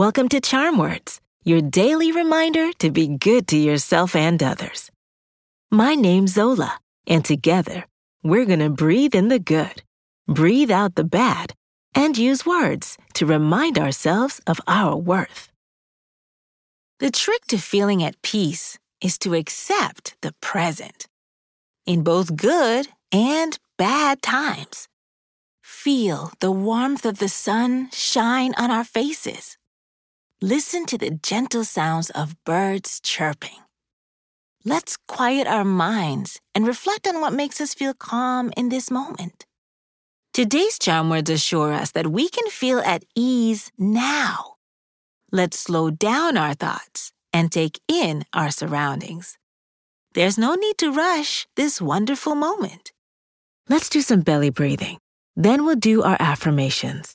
Welcome to Charm Words, your daily reminder to be good to yourself and others. My name's Zola, and together, we're going to breathe in the good, breathe out the bad, and use words to remind ourselves of our worth. The trick to feeling at peace is to accept the present in both good and bad times. Feel the warmth of the sun shine on our faces. Listen to the gentle sounds of birds chirping. Let's quiet our minds and reflect on what makes us feel calm in this moment. Today's charm words assure us that we can feel at ease now. Let's slow down our thoughts and take in our surroundings. There's no need to rush this wonderful moment. Let's do some belly breathing. Then we'll do our affirmations.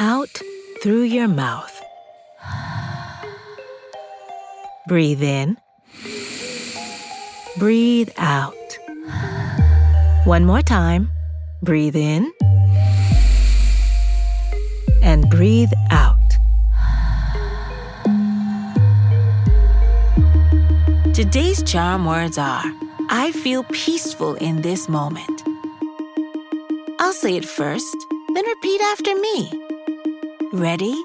out through your mouth. Breathe in, breathe out. One more time. Breathe in and breathe out. Today's charm words are I feel peaceful in this moment. I'll say it first, then repeat after me. Ready?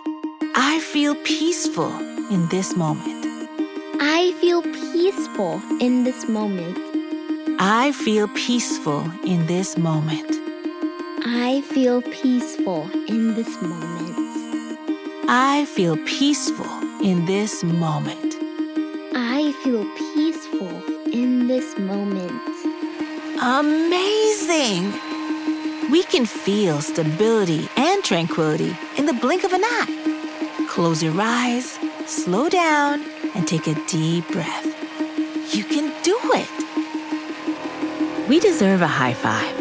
I feel peaceful in this moment. I feel peaceful in this moment. I feel peaceful in this moment. I feel peaceful in this moment. I feel peaceful in this moment. I feel peaceful in this moment. Amazing! We can feel stability and tranquility in the blink of an eye. Close your eyes, slow down, and take a deep breath. You can do it! We deserve a high five.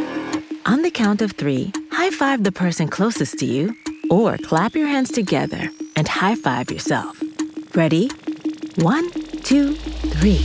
On the count of three, high five the person closest to you, or clap your hands together and high five yourself. Ready? One, two, three.